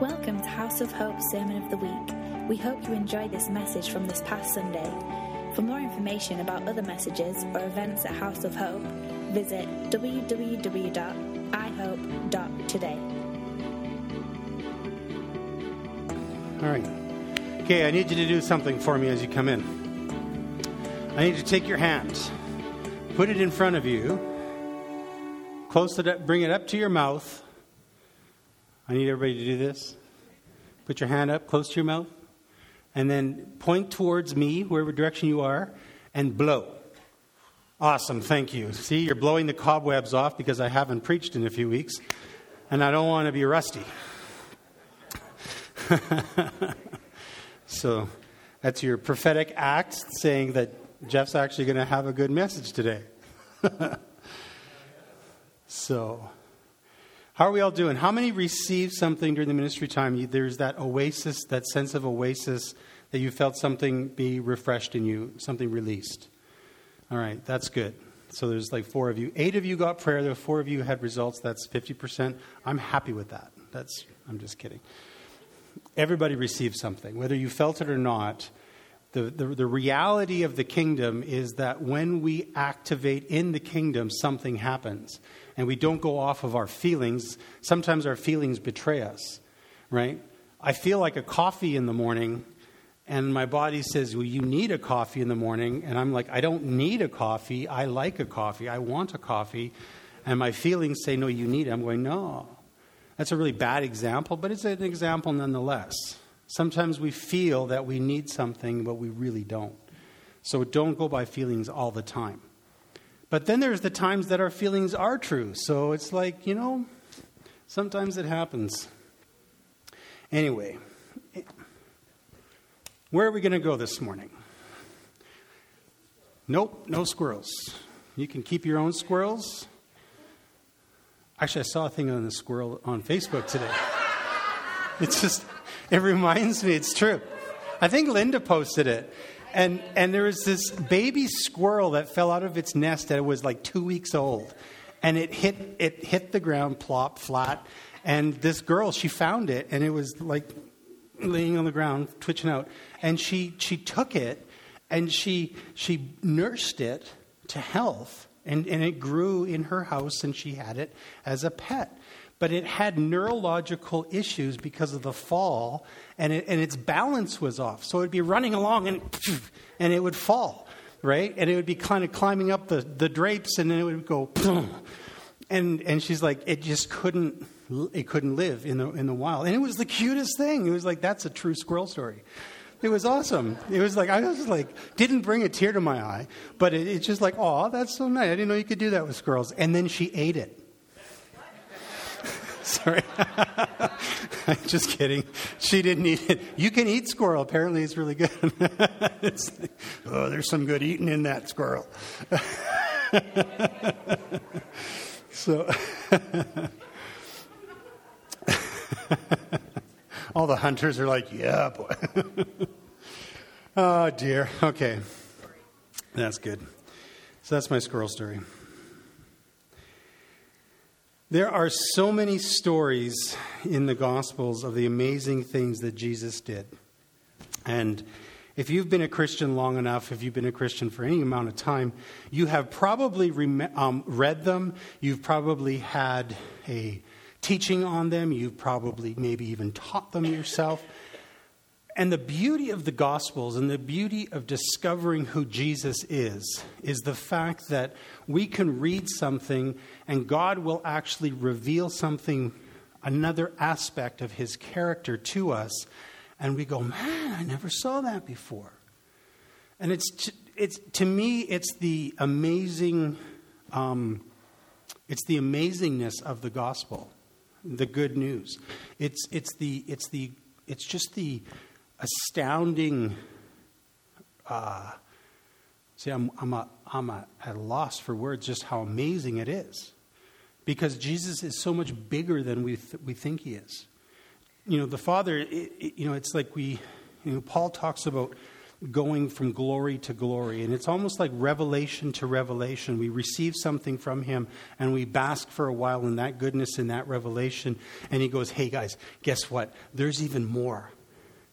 Welcome to House of Hope Sermon of the Week. We hope you enjoyed this message from this past Sunday. For more information about other messages or events at House of Hope, visit www.ihope.today. All right. Okay, I need you to do something for me as you come in. I need you to take your hands, put it in front of you, close it up, bring it up to your mouth. I need everybody to do this. Put your hand up close to your mouth, and then point towards me, wherever direction you are, and blow. Awesome, thank you. See, you're blowing the cobwebs off because I haven't preached in a few weeks, and I don't want to be rusty. so that's your prophetic act saying that Jeff's actually going to have a good message today. so, how are we all doing? How many received something during the ministry time? There's that oasis, that sense of oasis that you felt something be refreshed in you, something released. All right, that's good. So there's like four of you. Eight of you got prayer. Were four of you had results. That's 50%. I'm happy with that. That's, I'm just kidding. Everybody received something, whether you felt it or not. The, the, the reality of the kingdom is that when we activate in the kingdom, something happens. And we don't go off of our feelings. Sometimes our feelings betray us, right? I feel like a coffee in the morning, and my body says, Well, you need a coffee in the morning. And I'm like, I don't need a coffee. I like a coffee. I want a coffee. And my feelings say, No, you need it. I'm going, No. That's a really bad example, but it's an example nonetheless. Sometimes we feel that we need something, but we really don't. So don't go by feelings all the time. But then there's the times that our feelings are true. So it's like, you know, sometimes it happens. Anyway, where are we going to go this morning? Nope, no squirrels. You can keep your own squirrels. Actually, I saw a thing on the squirrel on Facebook today. It's just, it reminds me, it's true. I think Linda posted it. And, and there was this baby squirrel that fell out of its nest that was like two weeks old. And it hit, it hit the ground, plop, flat. And this girl, she found it, and it was like laying on the ground, twitching out. And she, she took it and she, she nursed it to health. And, and it grew in her house, and she had it as a pet but it had neurological issues because of the fall, and, it, and its balance was off. So it would be running along, and, and it would fall, right? And it would be kind of climbing up the, the drapes, and then it would go, and, and she's like, it just couldn't, it couldn't live in the, in the wild. And it was the cutest thing. It was like, that's a true squirrel story. It was awesome. It was like, I was like, didn't bring a tear to my eye, but it, it's just like, oh, that's so nice. I didn't know you could do that with squirrels. And then she ate it. Sorry. Just kidding. She didn't eat it. You can eat squirrel. Apparently, it's really good. it's, oh, there's some good eating in that squirrel. so, all the hunters are like, yeah, boy. oh, dear. Okay. That's good. So, that's my squirrel story. There are so many stories in the Gospels of the amazing things that Jesus did. And if you've been a Christian long enough, if you've been a Christian for any amount of time, you have probably um, read them. You've probably had a teaching on them. You've probably maybe even taught them yourself. And the beauty of the Gospels and the beauty of discovering who Jesus is, is the fact that we can read something and God will actually reveal something, another aspect of his character to us. And we go, man, I never saw that before. And it's, it's to me, it's the amazing, um, it's the amazingness of the gospel, the good news. It's, it's, the, it's, the, it's just the astounding. Uh, see, I'm, I'm, a, I'm a, at a loss for words just how amazing it is. Because Jesus is so much bigger than we, th- we think he is. You know, the Father, it, it, you know, it's like we, you know, Paul talks about going from glory to glory. And it's almost like revelation to revelation. We receive something from him and we bask for a while in that goodness, in that revelation. And he goes, Hey guys, guess what? There's even more.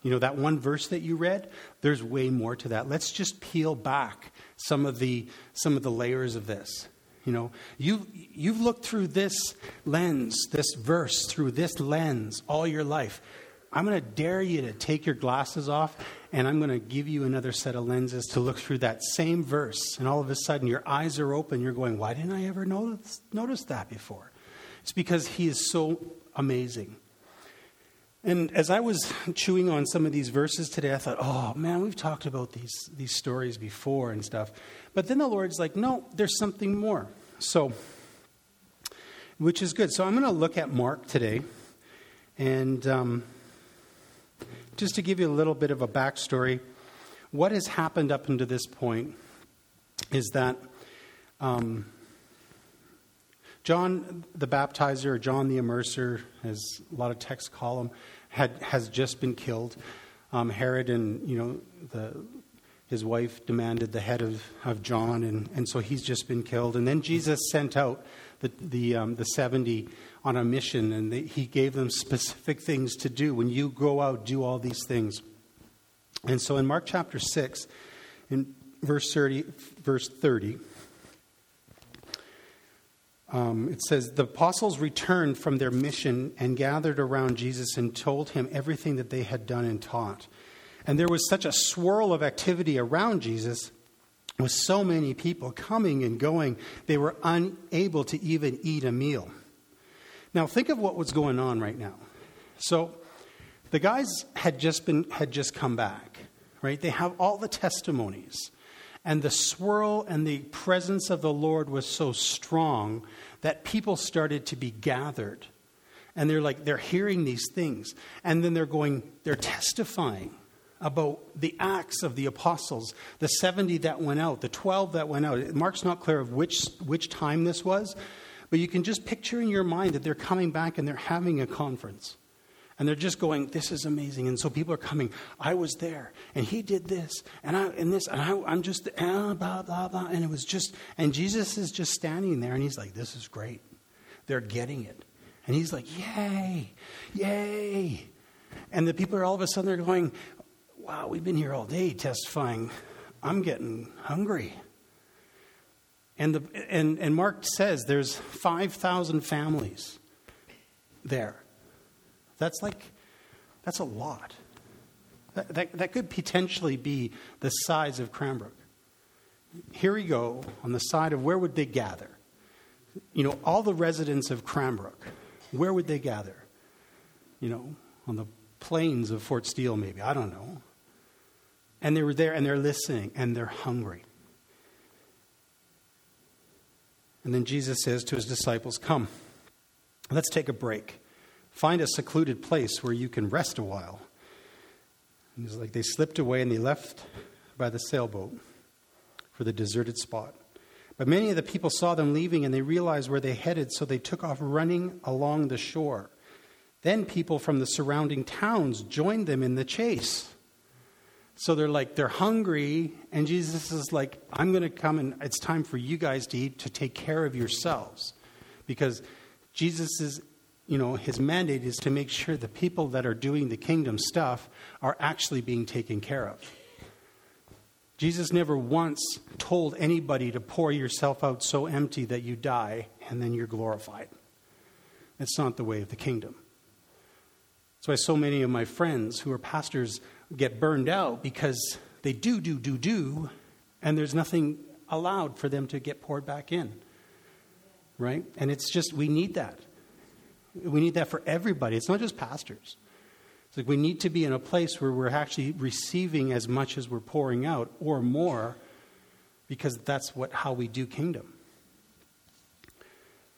You know, that one verse that you read, there's way more to that. Let's just peel back some of the, some of the layers of this. You know, you, you've looked through this lens, this verse, through this lens all your life. I'm going to dare you to take your glasses off, and I'm going to give you another set of lenses to look through that same verse. And all of a sudden, your eyes are open. You're going, Why didn't I ever notice, notice that before? It's because He is so amazing. And as I was chewing on some of these verses today, I thought, oh man, we've talked about these, these stories before and stuff. But then the Lord's like, no, there's something more. So, which is good. So I'm going to look at Mark today. And um, just to give you a little bit of a backstory, what has happened up until this point is that um, John the Baptizer, or John the Immerser, as a lot of texts call him, had, has just been killed. Um, Herod and you know the, his wife demanded the head of, of John, and, and so he's just been killed. And then Jesus sent out the, the, um, the 70 on a mission, and they, he gave them specific things to do. When you go out, do all these things. And so in Mark chapter 6, in verse 30, verse 30 um, it says, The apostles returned from their mission and gathered around Jesus and told him everything that they had done and taught. And there was such a swirl of activity around Jesus with so many people coming and going, they were unable to even eat a meal. Now, think of what was going on right now. So, the guys had just been had just come back, right? They have all the testimonies. And the swirl and the presence of the Lord was so strong that people started to be gathered. And they're like, they're hearing these things. And then they're going, they're testifying about the acts of the apostles, the 70 that went out, the 12 that went out. Mark's not clear of which, which time this was, but you can just picture in your mind that they're coming back and they're having a conference. And they're just going, this is amazing. And so people are coming, I was there, and he did this, and I and this, and I, am just, ah, blah, blah, blah. And it was just, and Jesus is just standing there, and he's like, this is great. They're getting it. And he's like, yay, yay. And the people are all of a sudden, they're going, wow, we've been here all day testifying. I'm getting hungry. And, the, and, and Mark says there's 5,000 families there. That's like, that's a lot. That, that, that could potentially be the size of Cranbrook. Here we go on the side of where would they gather? You know, all the residents of Cranbrook, where would they gather? You know, on the plains of Fort Steele, maybe. I don't know. And they were there and they're listening and they're hungry. And then Jesus says to his disciples, Come, let's take a break. Find a secluded place where you can rest a while. And it's like they slipped away and they left by the sailboat for the deserted spot. But many of the people saw them leaving and they realized where they headed, so they took off running along the shore. Then people from the surrounding towns joined them in the chase. So they're like, they're hungry, and Jesus is like, I'm going to come and it's time for you guys to eat, to take care of yourselves. Because Jesus is you know, his mandate is to make sure the people that are doing the kingdom stuff are actually being taken care of. Jesus never once told anybody to pour yourself out so empty that you die and then you're glorified. It's not the way of the kingdom. That's why so many of my friends who are pastors get burned out because they do, do, do, do, and there's nothing allowed for them to get poured back in. Right? And it's just, we need that. We need that for everybody. It's not just pastors. It's like we need to be in a place where we're actually receiving as much as we're pouring out or more because that's what how we do kingdom.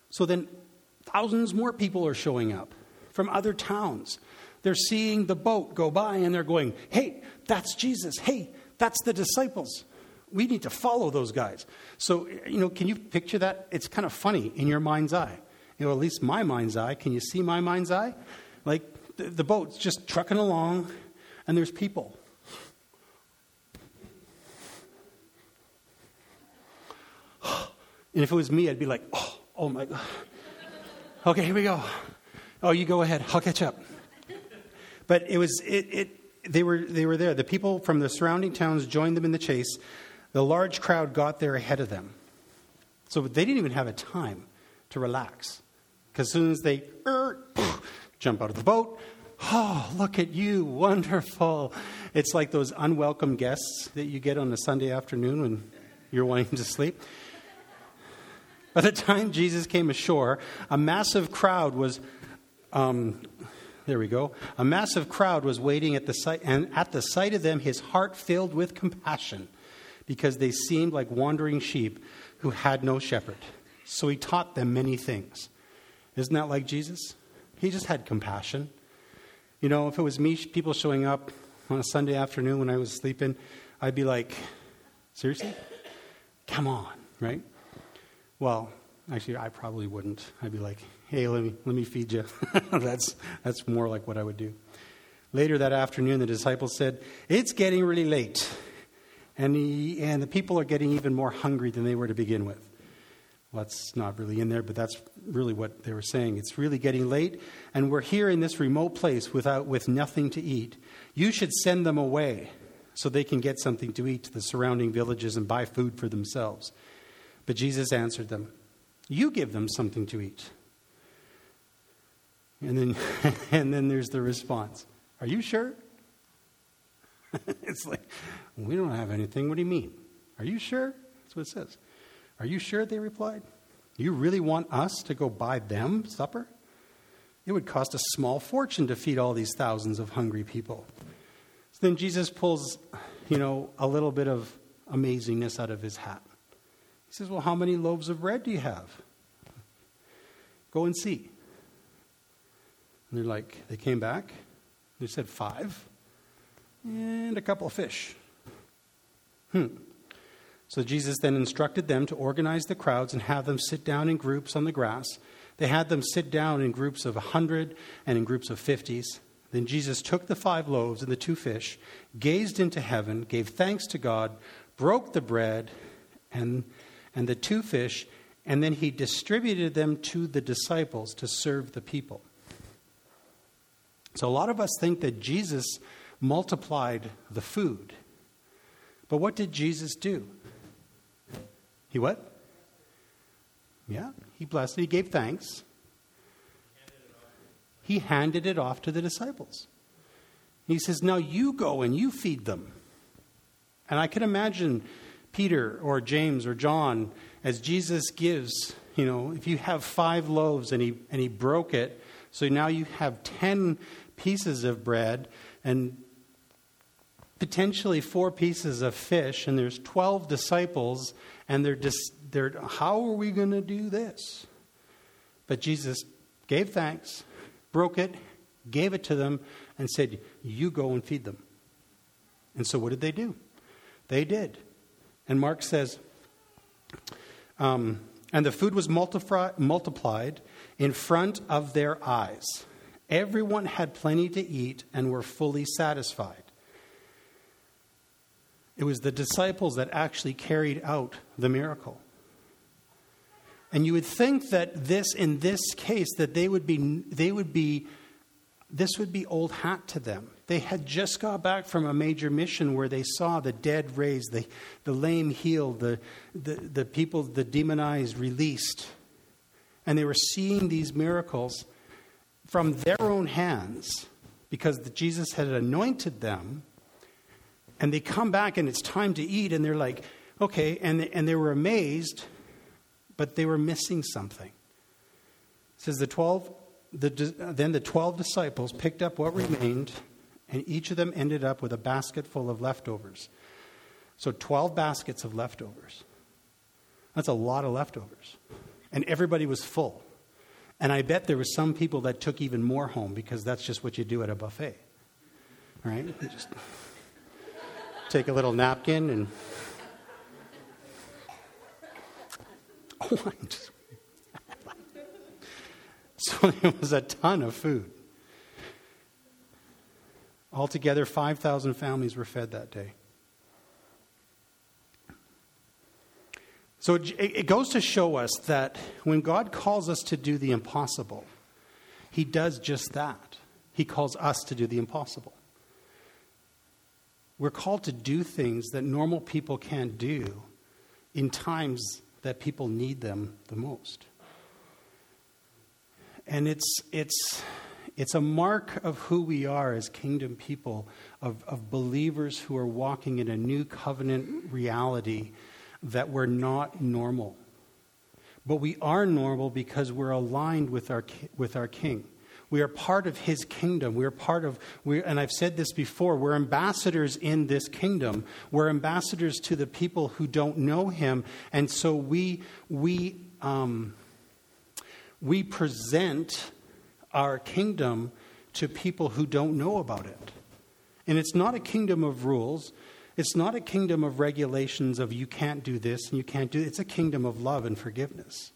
So then thousands more people are showing up from other towns. They're seeing the boat go by and they're going, "Hey, that's Jesus. Hey, that's the disciples." We need to follow those guys. So, you know, can you picture that? It's kind of funny in your mind's eye you know, at least my mind's eye. Can you see my mind's eye? Like the, the boat's just trucking along, and there's people. And if it was me, I'd be like, oh, oh my God. Okay, here we go. Oh, you go ahead. I'll catch up. But it was, it, it, they, were, they were there. The people from the surrounding towns joined them in the chase. The large crowd got there ahead of them. So they didn't even have a time to relax. Because as soon as they er, jump out of the boat, oh, look at you, wonderful. It's like those unwelcome guests that you get on a Sunday afternoon when you're wanting to sleep. By the time Jesus came ashore, a massive crowd was, um, there we go, a massive crowd was waiting at the sight, and at the sight of them, his heart filled with compassion because they seemed like wandering sheep who had no shepherd. So he taught them many things. Isn't that like Jesus? He just had compassion. You know, if it was me, people showing up on a Sunday afternoon when I was sleeping, I'd be like, seriously? Come on, right? Well, actually, I probably wouldn't. I'd be like, hey, let me, let me feed you. that's, that's more like what I would do. Later that afternoon, the disciples said, It's getting really late. And, he, and the people are getting even more hungry than they were to begin with. Well, that's not really in there, but that's really what they were saying. It's really getting late, and we're here in this remote place without, with nothing to eat. You should send them away so they can get something to eat to the surrounding villages and buy food for themselves. But Jesus answered them, You give them something to eat. And then, and then there's the response Are you sure? it's like, We don't have anything. What do you mean? Are you sure? That's what it says. Are you sure? They replied. You really want us to go buy them supper? It would cost a small fortune to feed all these thousands of hungry people. So then Jesus pulls, you know, a little bit of amazingness out of his hat. He says, Well, how many loaves of bread do you have? Go and see. And they're like, they came back. They said, Five. And a couple of fish. Hmm. So Jesus then instructed them to organize the crowds and have them sit down in groups on the grass. They had them sit down in groups of a 100 and in groups of 50s. Then Jesus took the five loaves and the two fish, gazed into heaven, gave thanks to God, broke the bread and, and the two fish, and then he distributed them to the disciples to serve the people. So a lot of us think that Jesus multiplied the food. But what did Jesus do? He what? Yeah, he blessed it. He gave thanks. He handed it off to the disciples. He says, Now you go and you feed them. And I can imagine Peter or James or John as Jesus gives, you know, if you have five loaves and he, and he broke it, so now you have 10 pieces of bread and potentially four pieces of fish, and there's 12 disciples, and they're just, they're, how are we going to do this? But Jesus gave thanks, broke it, gave it to them, and said, You go and feed them. And so what did they do? They did. And Mark says, um, And the food was multiplied in front of their eyes. Everyone had plenty to eat and were fully satisfied. It was the disciples that actually carried out the miracle. And you would think that this, in this case, that they would be, they would be, this would be old hat to them. They had just got back from a major mission where they saw the dead raised, the, the lame healed, the, the, the people, the demonized released. And they were seeing these miracles from their own hands because Jesus had anointed them and they come back and it's time to eat, and they're like, okay, and and they were amazed, but they were missing something. It says the 12, the, then the 12 disciples picked up what remained, and each of them ended up with a basket full of leftovers. So 12 baskets of leftovers. That's a lot of leftovers. And everybody was full. And I bet there were some people that took even more home because that's just what you do at a buffet. Right? Just take a little napkin and. Oh, so it was a ton of food. Altogether, 5,000 families were fed that day. So it, it goes to show us that when God calls us to do the impossible, He does just that. He calls us to do the impossible. We're called to do things that normal people can't do in times that people need them the most. And it's, it's, it's a mark of who we are as kingdom people, of, of believers who are walking in a new covenant reality that we're not normal. But we are normal because we're aligned with our, with our King. We are part of his kingdom. We are part of, we, and I've said this before, we're ambassadors in this kingdom. We're ambassadors to the people who don't know him. And so we, we, um, we present our kingdom to people who don't know about it. And it's not a kingdom of rules. It's not a kingdom of regulations of you can't do this and you can't do it. It's a kingdom of love and forgiveness.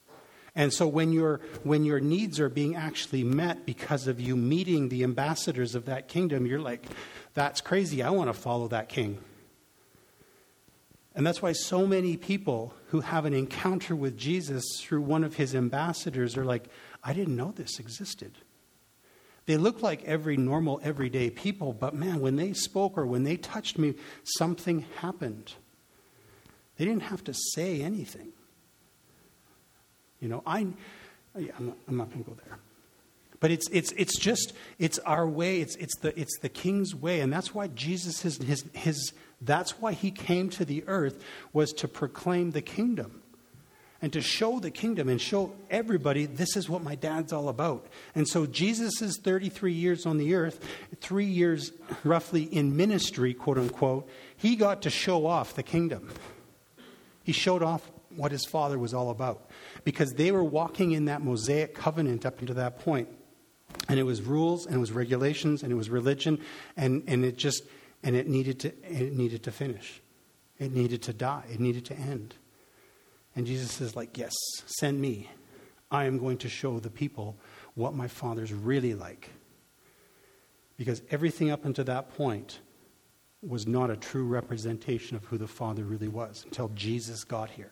And so when your, when your needs are being actually met because of you meeting the ambassadors of that kingdom, you're like, that's crazy. I want to follow that king. And that's why so many people who have an encounter with Jesus through one of his ambassadors are like, I didn't know this existed. They look like every normal, everyday people, but man, when they spoke or when they touched me, something happened. They didn't have to say anything. You know, I, yeah, I'm not, not going to go there. But it's, it's, it's just, it's our way. It's, it's, the, it's the king's way. And that's why Jesus, his, his, his, that's why he came to the earth, was to proclaim the kingdom and to show the kingdom and show everybody this is what my dad's all about. And so Jesus is 33 years on the earth, three years roughly in ministry, quote unquote. He got to show off the kingdom. He showed off what his father was all about because they were walking in that Mosaic covenant up until that point. And it was rules and it was regulations and it was religion and, and it just and it needed to it needed to finish. It needed to die. It needed to end. And Jesus says, like, yes, send me. I am going to show the people what my father's really like. Because everything up until that point was not a true representation of who the Father really was until Jesus got here.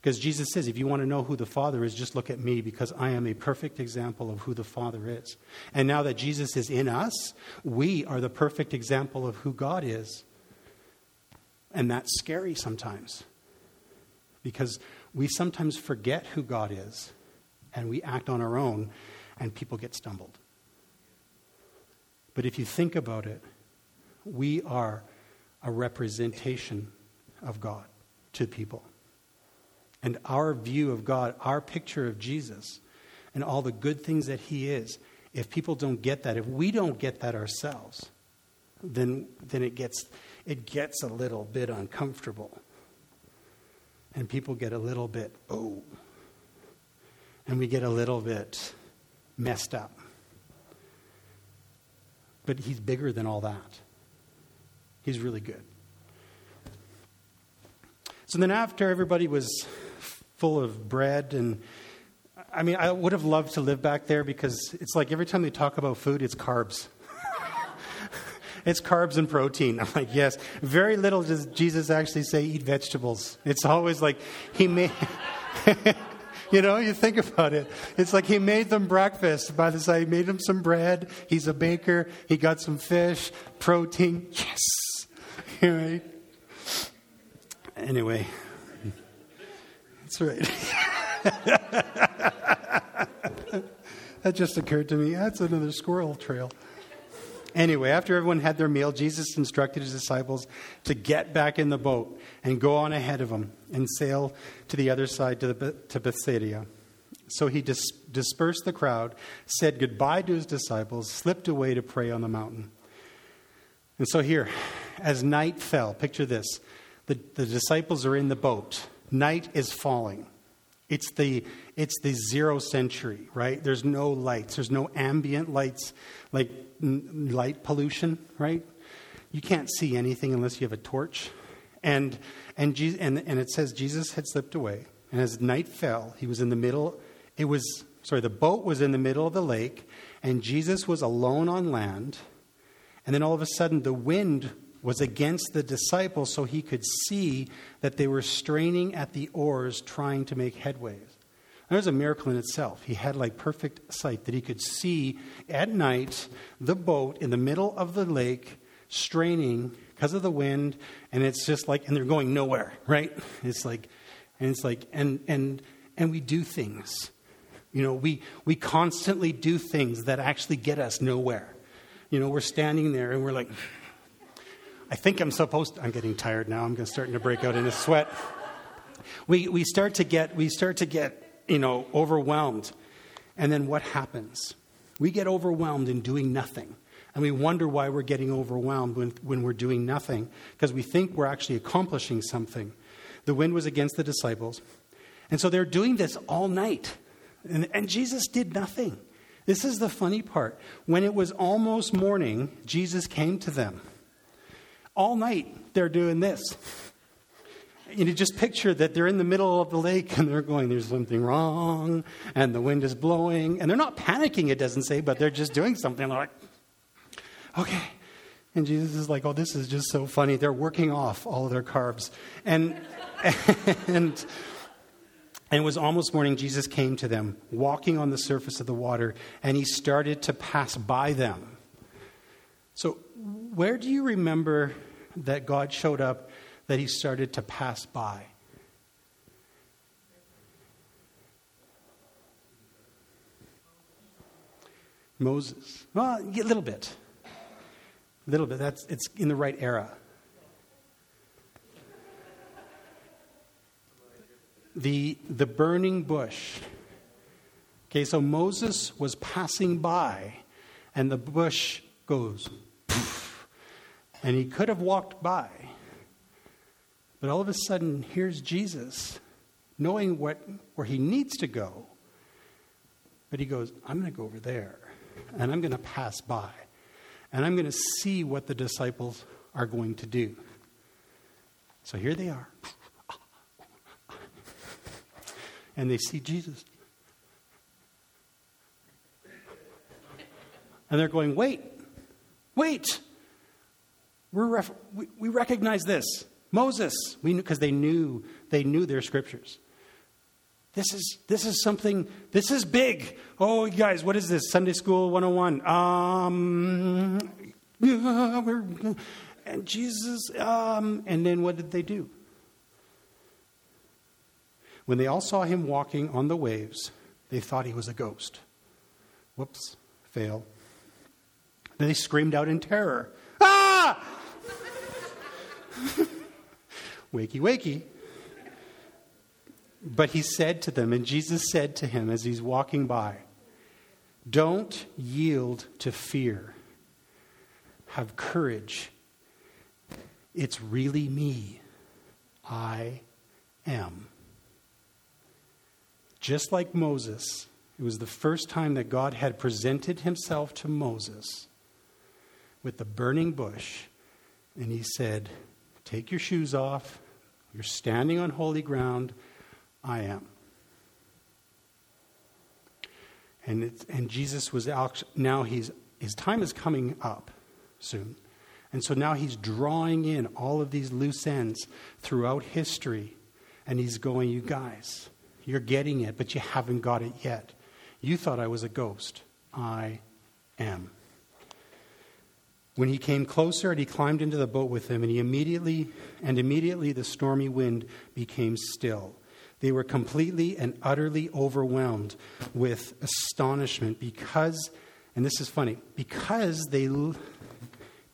Because Jesus says, if you want to know who the Father is, just look at me because I am a perfect example of who the Father is. And now that Jesus is in us, we are the perfect example of who God is. And that's scary sometimes because we sometimes forget who God is and we act on our own and people get stumbled. But if you think about it, we are a representation of God to people and our view of God, our picture of Jesus, and all the good things that He is, if people don't get that, if we don't get that ourselves, then, then it, gets, it gets a little bit uncomfortable. And people get a little bit, oh, and we get a little bit messed up. But He's bigger than all that. He's really good. So then, after everybody was full of bread and I mean, I would have loved to live back there because it's like every time they talk about food, it's carbs. it's carbs and protein. I'm like, yes. Very little does Jesus actually say eat vegetables. It's always like he made, you know, you think about it. It's like he made them breakfast. By the side, he made them some bread. He's a baker. He got some fish, protein. Yes. right? Anyway, that's right. that just occurred to me. That's another squirrel trail. Anyway, after everyone had their meal, Jesus instructed his disciples to get back in the boat and go on ahead of him and sail to the other side to, the, to Bethsaida. So he dis- dispersed the crowd, said goodbye to his disciples, slipped away to pray on the mountain. And so here, as night fell, picture this the, the disciples are in the boat night is falling. It's the, it's the zero century, right? There's no lights. There's no ambient lights, like n- light pollution, right? You can't see anything unless you have a torch. And, and, Je- and, and it says Jesus had slipped away. And as night fell, he was in the middle. It was, sorry, the boat was in the middle of the lake, and Jesus was alone on land. And then all of a sudden, the wind was against the disciples so he could see that they were straining at the oars trying to make headways. That was a miracle in itself. He had like perfect sight that he could see at night the boat in the middle of the lake straining because of the wind, and it's just like, and they're going nowhere, right? It's like, and it's like, and and and we do things. You know, we we constantly do things that actually get us nowhere. You know, we're standing there and we're like, I think I'm supposed to, I'm getting tired now. I'm starting to break out in a sweat. We, we start to get, we start to get, you know, overwhelmed. And then what happens? We get overwhelmed in doing nothing. And we wonder why we're getting overwhelmed when, when we're doing nothing, because we think we're actually accomplishing something. The wind was against the disciples. And so they're doing this all night. And, and Jesus did nothing. This is the funny part. When it was almost morning, Jesus came to them. All night, they're doing this. You just picture that they're in the middle of the lake and they're going, there's something wrong, and the wind is blowing. And they're not panicking, it doesn't say, but they're just doing something. They're like, okay. And Jesus is like, oh, this is just so funny. They're working off all of their carbs. And, and, and it was almost morning, Jesus came to them, walking on the surface of the water, and he started to pass by them. So, where do you remember that God showed up, that he started to pass by? Moses. Well, a little bit. A little bit. That's, it's in the right era. the, the burning bush. Okay, so Moses was passing by, and the bush goes, and he could have walked by. But all of a sudden, here's Jesus, knowing what, where he needs to go. But he goes, I'm going to go over there, and I'm going to pass by, and I'm going to see what the disciples are going to do. So here they are and they see Jesus. And they're going, wait, wait. Ref- we, we recognize this. Moses, because they knew they knew their scriptures. This is this is something this is big. Oh guys, what is this? Sunday school 101. Um and Jesus um and then what did they do? When they all saw him walking on the waves, they thought he was a ghost. Whoops, fail. Then they screamed out in terror, Ah! wakey, wakey. But he said to them, and Jesus said to him as he's walking by, Don't yield to fear. Have courage. It's really me. I am. Just like Moses, it was the first time that God had presented himself to Moses with the burning bush, and he said, Take your shoes off. You're standing on holy ground. I am. And, and Jesus was out, now he's, his time is coming up soon. And so now he's drawing in all of these loose ends throughout history. And he's going, You guys, you're getting it, but you haven't got it yet. You thought I was a ghost. I am. When he came closer and he climbed into the boat with him, and he immediately and immediately the stormy wind became still. They were completely and utterly overwhelmed with astonishment because, and this is funny, because they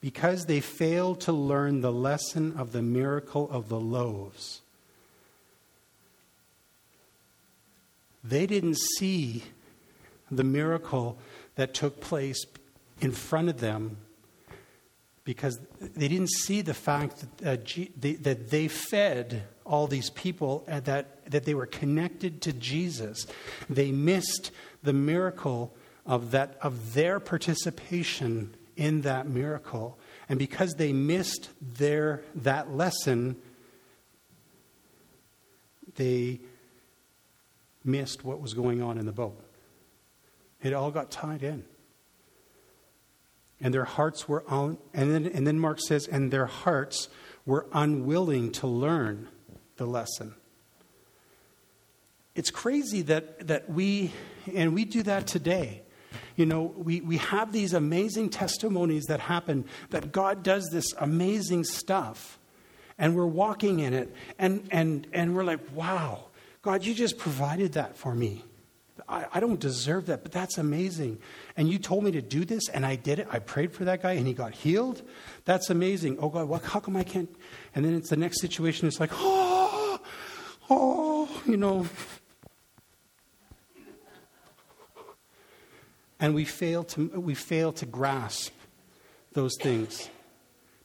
because they failed to learn the lesson of the miracle of the loaves. They didn't see the miracle that took place in front of them because they didn't see the fact that, uh, G- they, that they fed all these people and that, that they were connected to Jesus. They missed the miracle of, that, of their participation in that miracle. And because they missed their, that lesson, they missed what was going on in the boat. It all got tied in. And their hearts were on, and then, and then Mark says, and their hearts were unwilling to learn the lesson. It's crazy that, that we, and we do that today. You know, we, we have these amazing testimonies that happen, that God does this amazing stuff, and we're walking in it, and, and, and we're like, wow, God, you just provided that for me. I, I don't deserve that, but that's amazing. And you told me to do this, and I did it. I prayed for that guy, and he got healed. That's amazing. Oh, God, what, how come I can't? And then it's the next situation, it's like, oh, oh, you know, And we fail to, we fail to grasp those things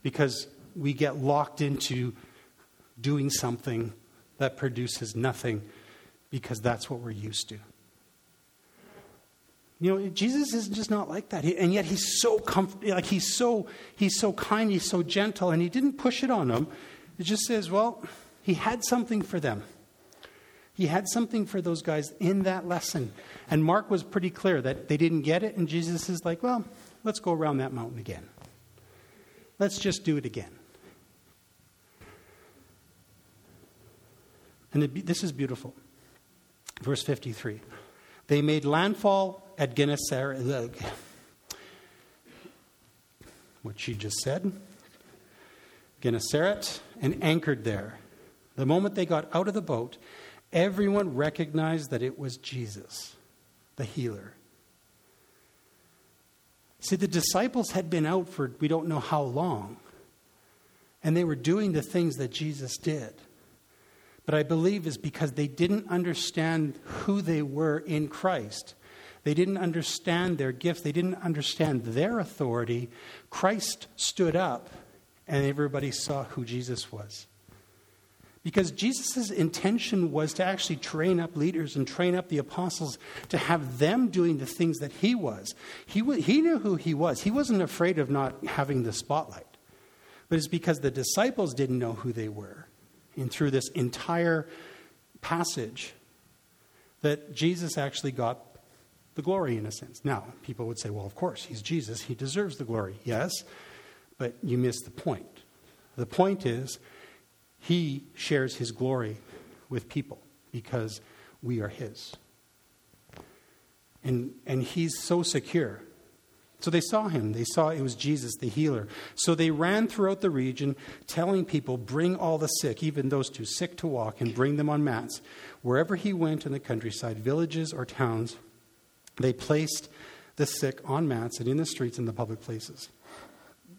because we get locked into doing something that produces nothing because that's what we're used to. You know, Jesus is just not like that. And yet he's so comf- like he's so he's so kind, he's so gentle, and he didn't push it on them. It just says, well, he had something for them. He had something for those guys in that lesson. And Mark was pretty clear that they didn't get it, and Jesus is like, well, let's go around that mountain again. Let's just do it again. And this is beautiful. Verse 53. They made landfall at Gennesaret. Uh, what she just said. Gennesaret, and anchored there. The moment they got out of the boat, everyone recognized that it was Jesus, the healer. See, the disciples had been out for we don't know how long, and they were doing the things that Jesus did. But I believe is because they didn't understand who they were in Christ. They didn't understand their gift. They didn't understand their authority. Christ stood up, and everybody saw who Jesus was. Because Jesus' intention was to actually train up leaders and train up the apostles to have them doing the things that he was. He, he knew who he was. He wasn't afraid of not having the spotlight. But it's because the disciples didn't know who they were. And through this entire passage, that Jesus actually got the glory in a sense. Now, people would say, well, of course, he's Jesus. He deserves the glory. Yes, but you miss the point. The point is, he shares his glory with people because we are his. And, and he's so secure. So they saw him. They saw it was Jesus, the healer. So they ran throughout the region, telling people, Bring all the sick, even those too sick to walk, and bring them on mats. Wherever he went in the countryside, villages or towns, they placed the sick on mats and in the streets and the public places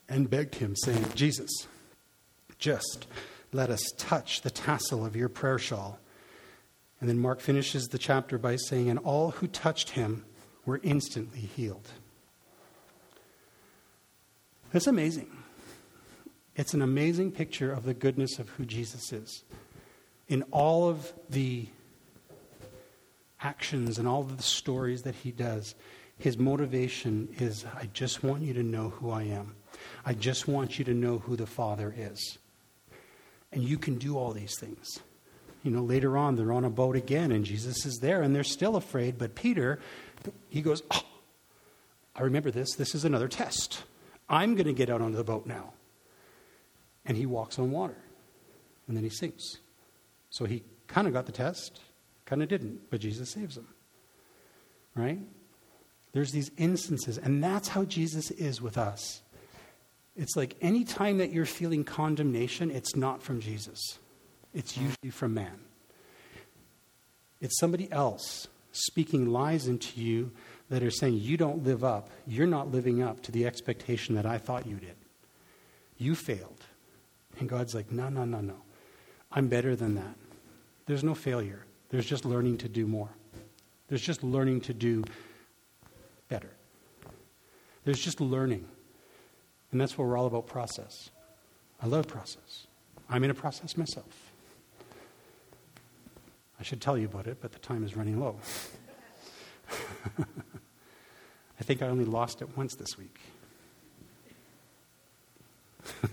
and begged him, saying, Jesus, just let us touch the tassel of your prayer shawl. And then Mark finishes the chapter by saying, And all who touched him were instantly healed. That's amazing. It's an amazing picture of the goodness of who Jesus is. In all of the actions and all of the stories that he does, his motivation is I just want you to know who I am. I just want you to know who the Father is. And you can do all these things. You know, later on, they're on a boat again, and Jesus is there, and they're still afraid. But Peter, he goes, oh, I remember this. This is another test. I'm going to get out onto the boat now. And he walks on water, and then he sinks. So he kind of got the test, kind of didn't, but Jesus saves them. Right? There's these instances, and that's how Jesus is with us. It's like any time that you're feeling condemnation, it's not from Jesus, it's usually from man. It's somebody else speaking lies into you that are saying you don't live up, you're not living up to the expectation that I thought you did. You failed. And God's like, no, no, no, no. I'm better than that. There's no failure. There's just learning to do more. There's just learning to do better. There's just learning. And that's what we're all about process. I love process. I'm in a process myself. I should tell you about it, but the time is running low. I think I only lost it once this week.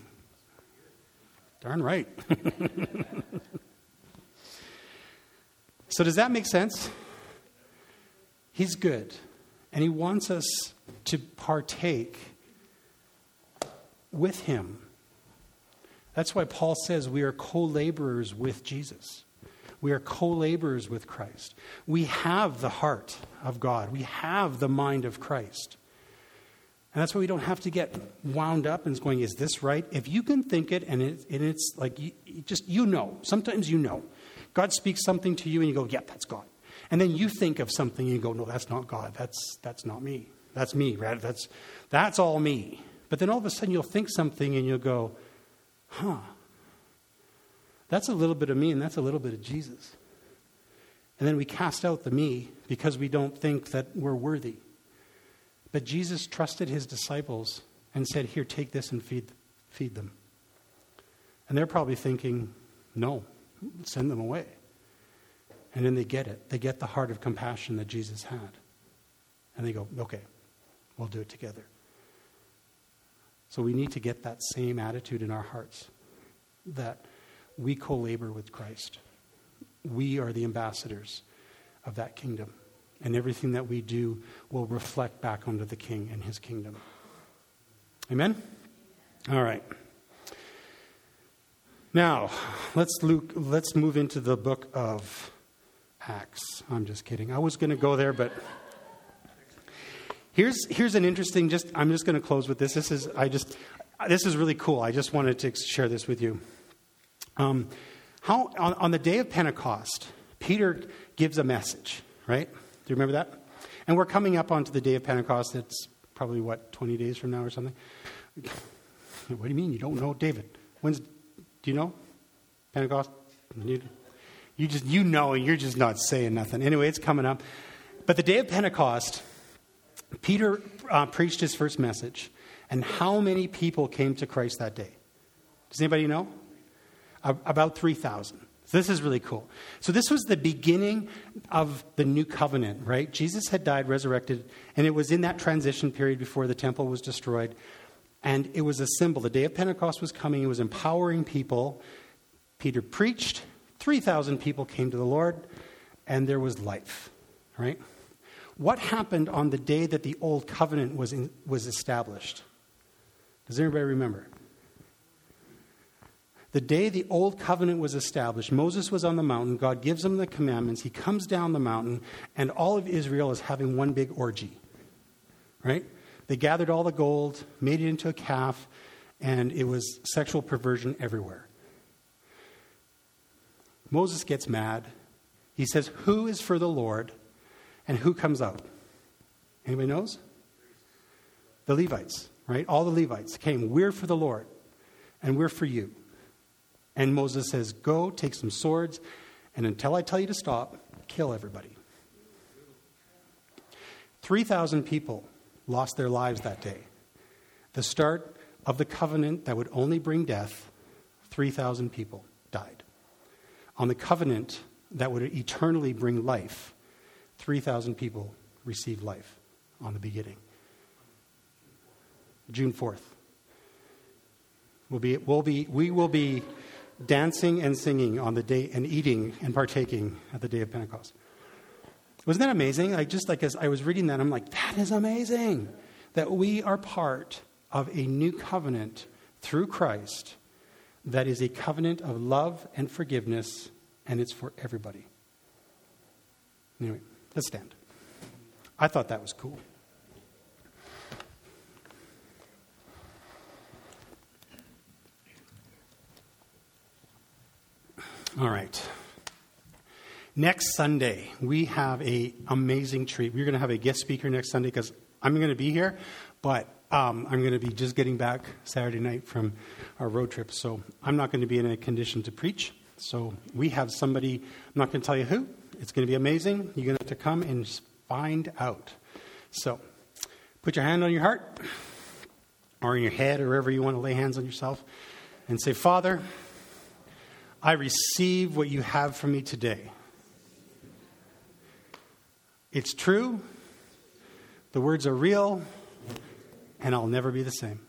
Darn right. so, does that make sense? He's good, and He wants us to partake with him. That's why Paul says we are co laborers with Jesus. We are co laborers with Christ. We have the heart of God, we have the mind of Christ. And that's why we don't have to get wound up and going, is this right? If you can think it and, it, and it's like, you, just, you know, sometimes you know. God speaks something to you and you go, yep, that's God. And then you think of something and you go, no, that's not God. That's, that's not me. That's me, right? That's, that's all me. But then all of a sudden you'll think something and you'll go, huh, that's a little bit of me and that's a little bit of Jesus. And then we cast out the me because we don't think that we're worthy. But Jesus trusted his disciples and said, Here, take this and feed, feed them. And they're probably thinking, No, send them away. And then they get it. They get the heart of compassion that Jesus had. And they go, Okay, we'll do it together. So we need to get that same attitude in our hearts that we co labor with Christ. We are the ambassadors of that kingdom and everything that we do will reflect back onto the King and his kingdom. Amen? All right. Now, let's, Luke, let's move into the book of Acts. I'm just kidding. I was going to go there, but here's, here's an interesting, just, I'm just going to close with this. This is, I just, this is really cool. I just wanted to share this with you. Um, how, on, on the day of Pentecost, Peter gives a message, right? Do you remember that? And we're coming up onto the day of Pentecost. It's probably, what, 20 days from now or something? what do you mean? You don't know? David, when's, do you know? Pentecost? You, you just, you know, and you're just not saying nothing. Anyway, it's coming up. But the day of Pentecost, Peter uh, preached his first message. And how many people came to Christ that day? Does anybody know? About 3,000. So this is really cool. So this was the beginning of the new covenant, right? Jesus had died, resurrected, and it was in that transition period before the temple was destroyed. And it was a symbol. The day of Pentecost was coming, it was empowering people. Peter preached, 3,000 people came to the Lord, and there was life, right? What happened on the day that the old covenant was, in, was established? Does anybody remember? The day the old covenant was established, Moses was on the mountain. God gives him the commandments. He comes down the mountain, and all of Israel is having one big orgy. Right? They gathered all the gold, made it into a calf, and it was sexual perversion everywhere. Moses gets mad. He says, Who is for the Lord? And who comes out? Anybody knows? The Levites, right? All the Levites came. We're for the Lord, and we're for you. And Moses says, Go, take some swords, and until I tell you to stop, kill everybody. 3,000 people lost their lives that day. The start of the covenant that would only bring death, 3,000 people died. On the covenant that would eternally bring life, 3,000 people received life on the beginning. June 4th. We'll be, we'll be, we will be dancing and singing on the day and eating and partaking at the day of Pentecost. Wasn't that amazing? I just like as I was reading that, I'm like, that is amazing that we are part of a new covenant through Christ that is a covenant of love and forgiveness, and it's for everybody. Anyway, let's stand. I thought that was cool. All right. Next Sunday, we have a amazing treat. We're going to have a guest speaker next Sunday because I'm going to be here, but um, I'm going to be just getting back Saturday night from our road trip, so I'm not going to be in a condition to preach. So we have somebody. I'm not going to tell you who. It's going to be amazing. You're going to have to come and find out. So, put your hand on your heart, or in your head, or wherever you want to lay hands on yourself, and say, Father. I receive what you have for me today. It's true, the words are real, and I'll never be the same.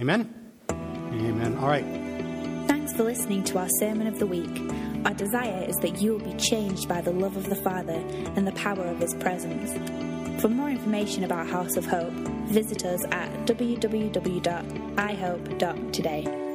Amen? Amen. All right. Thanks for listening to our Sermon of the Week. Our desire is that you will be changed by the love of the Father and the power of His presence. For more information about House of Hope, visit us at www.ihope.today.